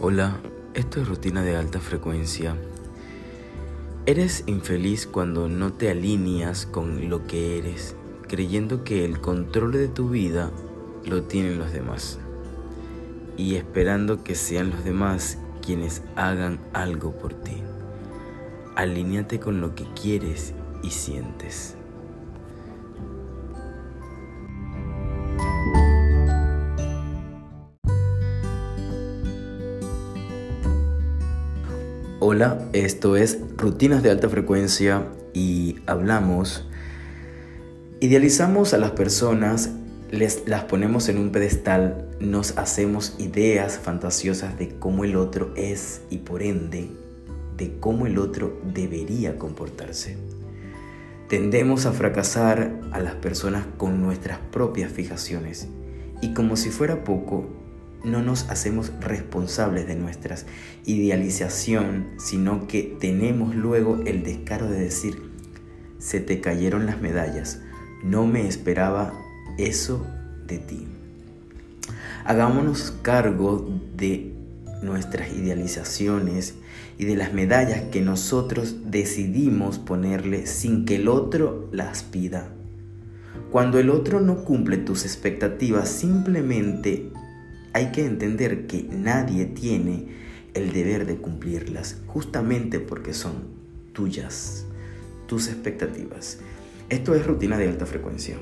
Hola, esto es rutina de alta frecuencia. Eres infeliz cuando no te alineas con lo que eres, creyendo que el control de tu vida lo tienen los demás y esperando que sean los demás quienes hagan algo por ti. Alíñate con lo que quieres y sientes. Hola, esto es Rutinas de Alta Frecuencia y hablamos, idealizamos a las personas, les, las ponemos en un pedestal, nos hacemos ideas fantasiosas de cómo el otro es y por ende de cómo el otro debería comportarse. Tendemos a fracasar a las personas con nuestras propias fijaciones y como si fuera poco, no nos hacemos responsables de nuestra idealización, sino que tenemos luego el descaro de decir, se te cayeron las medallas, no me esperaba eso de ti. Hagámonos cargo de nuestras idealizaciones y de las medallas que nosotros decidimos ponerle sin que el otro las pida. Cuando el otro no cumple tus expectativas, simplemente hay que entender que nadie tiene el deber de cumplirlas, justamente porque son tuyas, tus expectativas. Esto es rutina de alta frecuencia.